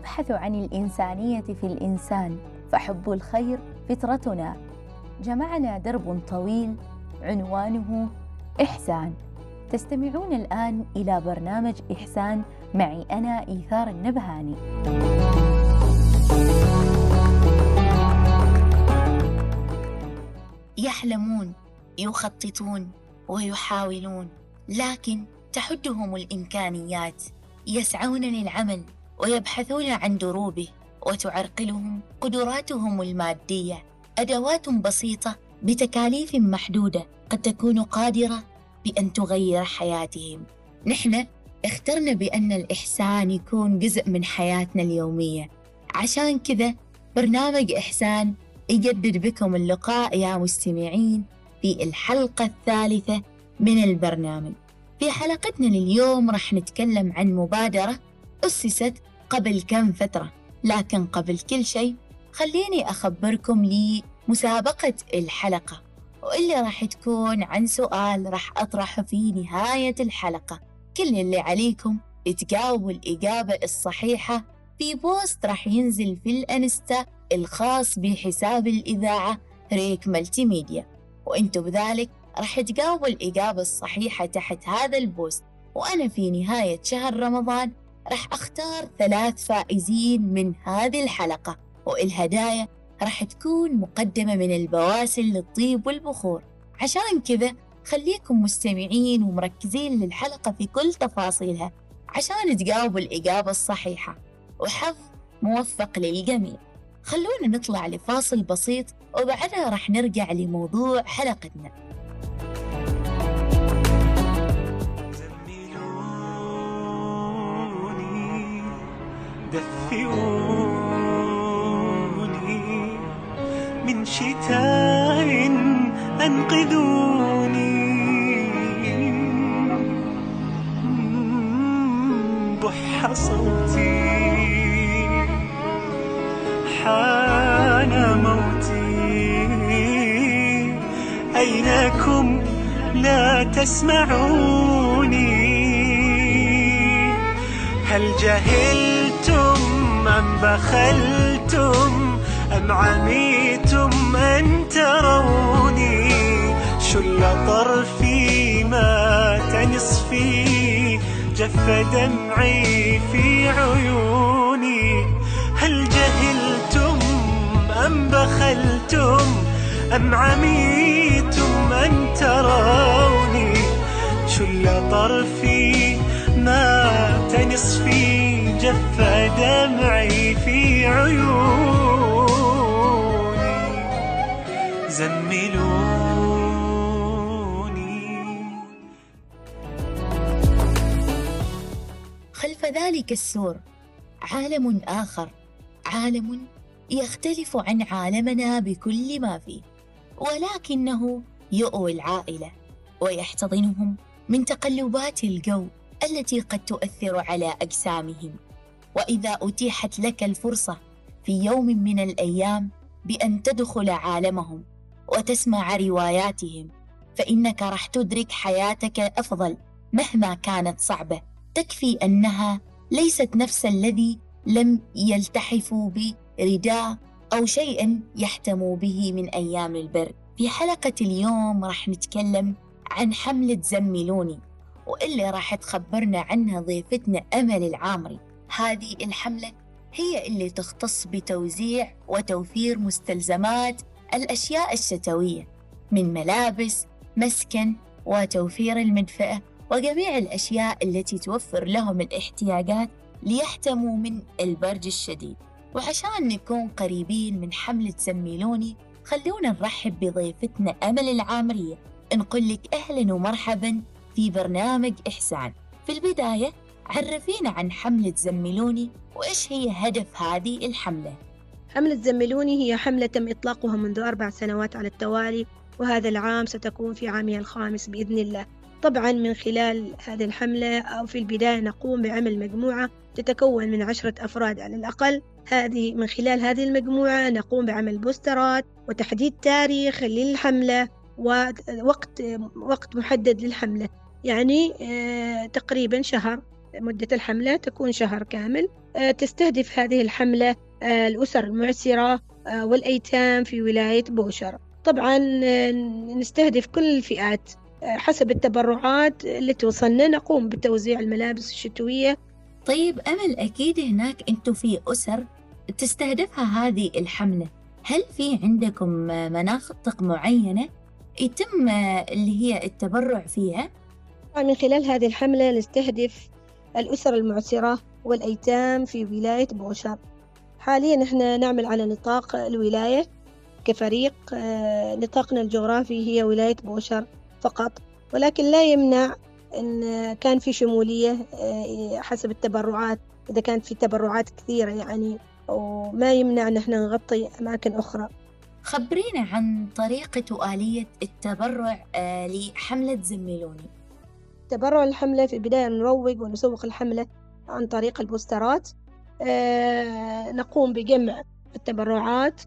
نبحث عن الإنسانية في الإنسان فحب الخير فطرتنا. جمعنا درب طويل عنوانه إحسان. تستمعون الآن إلى برنامج إحسان معي أنا إيثار النبهاني. يحلمون يخططون ويحاولون لكن تحدهم الإمكانيات. يسعون للعمل ويبحثون عن دروبه وتعرقلهم قدراتهم المادية. أدوات بسيطة بتكاليف محدودة قد تكون قادرة بأن تغير حياتهم. نحن اخترنا بأن الإحسان يكون جزء من حياتنا اليومية. عشان كذا برنامج إحسان يجدد بكم اللقاء يا مستمعين في الحلقة الثالثة من البرنامج. في حلقتنا لليوم راح نتكلم عن مبادرة أسست قبل كم فترة. لكن قبل كل شيء خليني أخبركم لمسابقه الحلقة. واللي راح تكون عن سؤال راح أطرحه في نهاية الحلقة. كل اللي عليكم تجاوبوا الإجابة الصحيحة. في بوست راح ينزل في الإنستا الخاص بحساب الإذاعة ريك ملتي ميديا وأنتم بذلك راح تجاوبوا الإجابة الصحيحة تحت هذا البوست. وأنا في نهاية شهر رمضان راح أختار ثلاث فائزين من هذه الحلقة والهدايا راح تكون مقدمة من البواسل للطيب والبخور. عشان كذا خليكم مستمعين ومركزين للحلقة في كل تفاصيلها عشان تجاوبوا الإجابة الصحيحة. وحظ موفق للجميع. خلونا نطلع لفاصل بسيط وبعدها راح نرجع لموضوع حلقتنا. دفئوني من شتاء أنقذوني. بح صوتي حان موتي. أينكم لا تسمعوني؟ هل جهلتم أم بخلتم أم عميتم أن تروني؟ شل طرفي مات نصفي جف دمعي في عيوني. هل جهلتم أم بخلتم أم عميتم أن تروني؟ شل طرفي مات نصفي جف دمعي في عيوني. زملوني. خلف ذلك السور عالم آخر عالم يختلف عن عالمنا بكل ما فيه ولكنه يؤوي العائلة ويحتضنهم من تقلبات الجو التي قد تؤثر على أجسامهم. وإذا أتيحت لك الفرصة في يوم من الأيام بأن تدخل عالمهم وتسمع رواياتهم فإنك راح تدرك حياتك أفضل مهما كانت صعبة. تكفي أنها ليست نفس الذي لم يلتحفوا برداء أو شيء يحتموا به من أيام البرد في حلقة اليوم راح نتكلم عن حملة زملوني واللي راح تخبرنا عنها ضيفتنا أمل العامري. هذه الحملة هي اللي تختص بتوزيع وتوفير مستلزمات الأشياء الشتوية من ملابس مسكن وتوفير المدفأة وجميع الأشياء التي توفر لهم الاحتياجات ليحتموا من البرد الشديد. وعشان نكون قريبين من حملة زميلوني خلونا نرحب بضيفتنا أمل العامرية. نقول لك أهلا ومرحبا في برنامج إحسان. في البداية عرفينا عن حملة زملوني وإيش هي هدف هذه الحملة؟ حملة زملوني هي حملة تم إطلاقها منذ أربع سنوات على التوالي وهذا العام ستكون في عامها الخامس بإذن الله. طبعا من خلال هذه الحملة أو في البداية نقوم بعمل مجموعة تتكون من عشرة أفراد على الأقل. هذه من خلال هذه المجموعة نقوم بعمل بوسترات وتحديد تاريخ للحملة ووقت وقت محدد للحملة. يعني آه، تقريبا شهر. مدة الحملة تكون شهر كامل. آه، تستهدف هذه الحملة آه، الأسر المعسرة آه، والأيتام في ولاية بوشر. طبعا نستهدف كل الفئات حسب التبرعات اللي توصلنا. نقوم بتوزيع الملابس الشتوية. طيب أمل أكيد هناك أنتم في أسر تستهدفها هذه الحملة. هل في عندكم مناطق معينة يتم اللي هي التبرع فيها؟ من خلال هذه الحملة نستهدف الأسر المعسرة والأيتام في ولاية بوشر حاليا إحنا نعمل على نطاق الولاية كفريق آه، نطاقنا الجغرافي هي ولاية بوشر فقط. ولكن لا يمنع أن كان في شمولية آه، حسب التبرعات. إذا كانت في تبرعات كثيرة يعني وما يمنع أن إحنا نغطي أماكن أخرى. خبرينا عن طريقة وآلية التبرع آه، لحملة زميلوني. تبرع الحملة في البداية نروج ونسوق الحملة عن طريق البوسترات. آه، نقوم بجمع التبرعات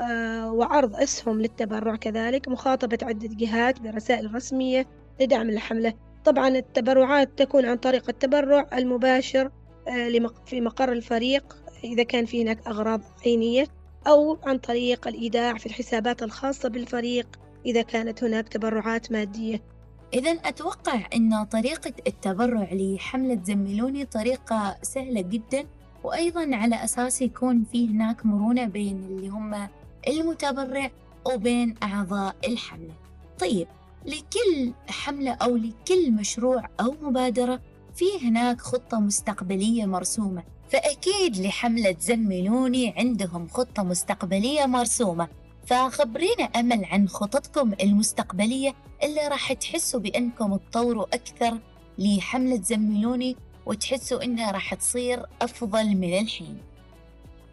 آه، وعرض أسهم للتبرع كذلك مخاطبة عدة جهات برسائل رسمية لدعم الحملة. طبعا التبرعات تكون عن طريق التبرع المباشر في مقر الفريق إذا كان في هناك أغراض عينية أو عن طريق الإيداع في الحسابات الخاصة بالفريق إذا كانت هناك تبرعات مادية. إذا أتوقع أن طريقة التبرع لحملة زملوني طريقة سهلة جدا وأيضا على أساس يكون في هناك مرونة بين اللي هم المتبرع وبين أعضاء الحملة. طيب لكل حملة أو لكل مشروع أو مبادرة في هناك خطة مستقبلية مرسومة؟ فأكيد لحملة زملوني عندهم خطة مستقبلية مرسومة. فخبرينا أمل عن خططكم المستقبلية اللي راح تحسوا بأنكم تطوروا أكثر لحملة زملوني وتحسوا إنها راح تصير أفضل من الحين.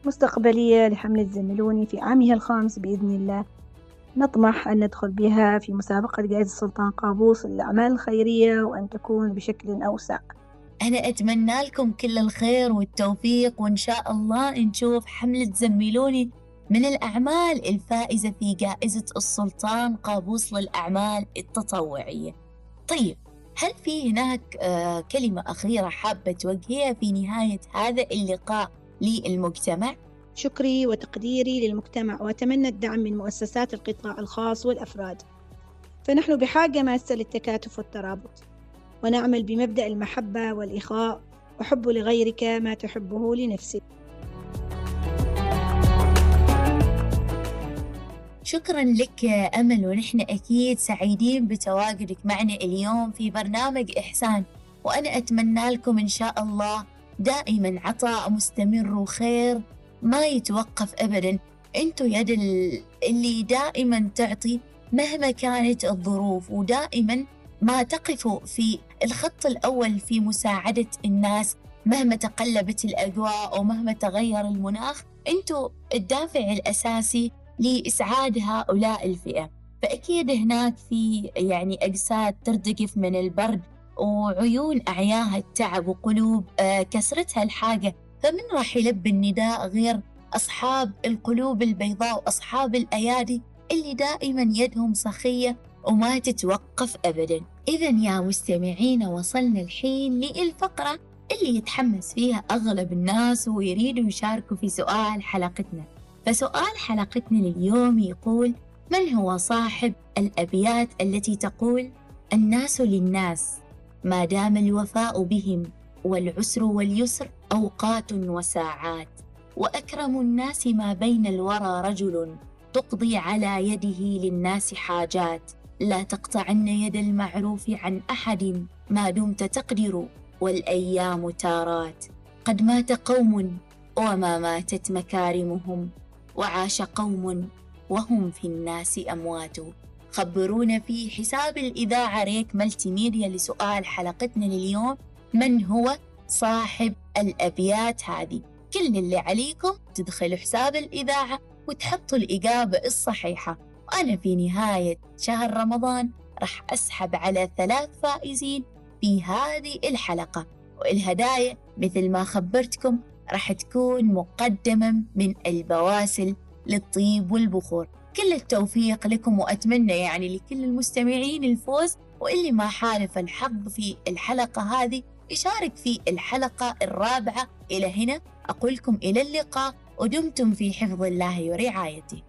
مستقبلية لحملة زملوني في عامها الخامس بإذن الله. نطمح أن ندخل بها في مسابقة جائزة السلطان قابوس للأعمال الخيرية وأن تكون بشكل أوسع. أنا أتمنى لكم كل الخير والتوفيق وإن شاء الله نشوف حملة زملوني من الأعمال الفائزة في جائزة السلطان قابوس للأعمال التطوعية. طيب هل في هناك آه كلمة أخيرة حابة توجهيها في نهاية هذا اللقاء للمجتمع؟ شكري وتقديري للمجتمع وأتمنى الدعم من مؤسسات القطاع الخاص والأفراد. فنحن بحاجة ماسة للتكاتف والترابط ونعمل بمبدأ المحبة والإخاء وحب لغيرك ما تحبه لنفسك. شكرا لك أمل ونحن أكيد سعيدين بتواجدك معنا اليوم في برنامج إحسان. وأنا أتمنى لكم إن شاء الله دائما عطاء مستمر وخير ما يتوقف أبدا. أنتوا يد اللي دائما تعطي مهما كانت الظروف ودائما ما تقفوا في الخط الأول في مساعدة الناس مهما تقلبت الأجواء ومهما تغير المناخ. أنتوا الدافع الأساسي لإسعاد هؤلاء الفئة. فأكيد هناك في يعني أجساد ترتجف من البرد وعيون أعياها التعب وقلوب آه، كسرتها الحاجة. فمن راح يلبي النداء غير أصحاب القلوب البيضاء وأصحاب الأيادي اللي دائما يدهم صخية وما تتوقف أبدا. إذا يا مستمعين وصلنا الحين للفقرة اللي يتحمس فيها أغلب الناس ويريدوا يشاركوا في سؤال حلقتنا. فسؤال حلقتنا لليوم يقول من هو صاحب الأبيات التي تقول الناس للناس ما دام الوفاء بهم والعسر واليسر أوقات وساعات وأكرم الناس ما بين الورى رجل تقضي على يده للناس حاجات لا تقطعن يد المعروف عن أحد ما دمت تقدر والأيام تارات قد مات قوم وما ماتت مكارمهم. وعاش قوم وهم في الناس أموات. خبرونا في حساب الإذاعة ريك ملتي ميديا لسؤال حلقتنا لليوم من هو صاحب الأبيات هذه؟ كل اللي عليكم تدخلوا حساب الإذاعة وتحطوا الإجابة الصحيحة. وأنا في نهاية شهر رمضان راح أسحب على ثلاث فائزين في هذه الحلقة. والهدايا مثل ما خبرتكم راح تكون مقدمة من البواسل للطيب والبخور. كل التوفيق لكم وأتمنى يعني لكل المستمعين الفوز واللي ما حالف الحظ في الحلقة هذه يشارك في الحلقة الرابعة إلى هنا. أقولكم إلى اللقاء ودمتم في حفظ الله ورعايته.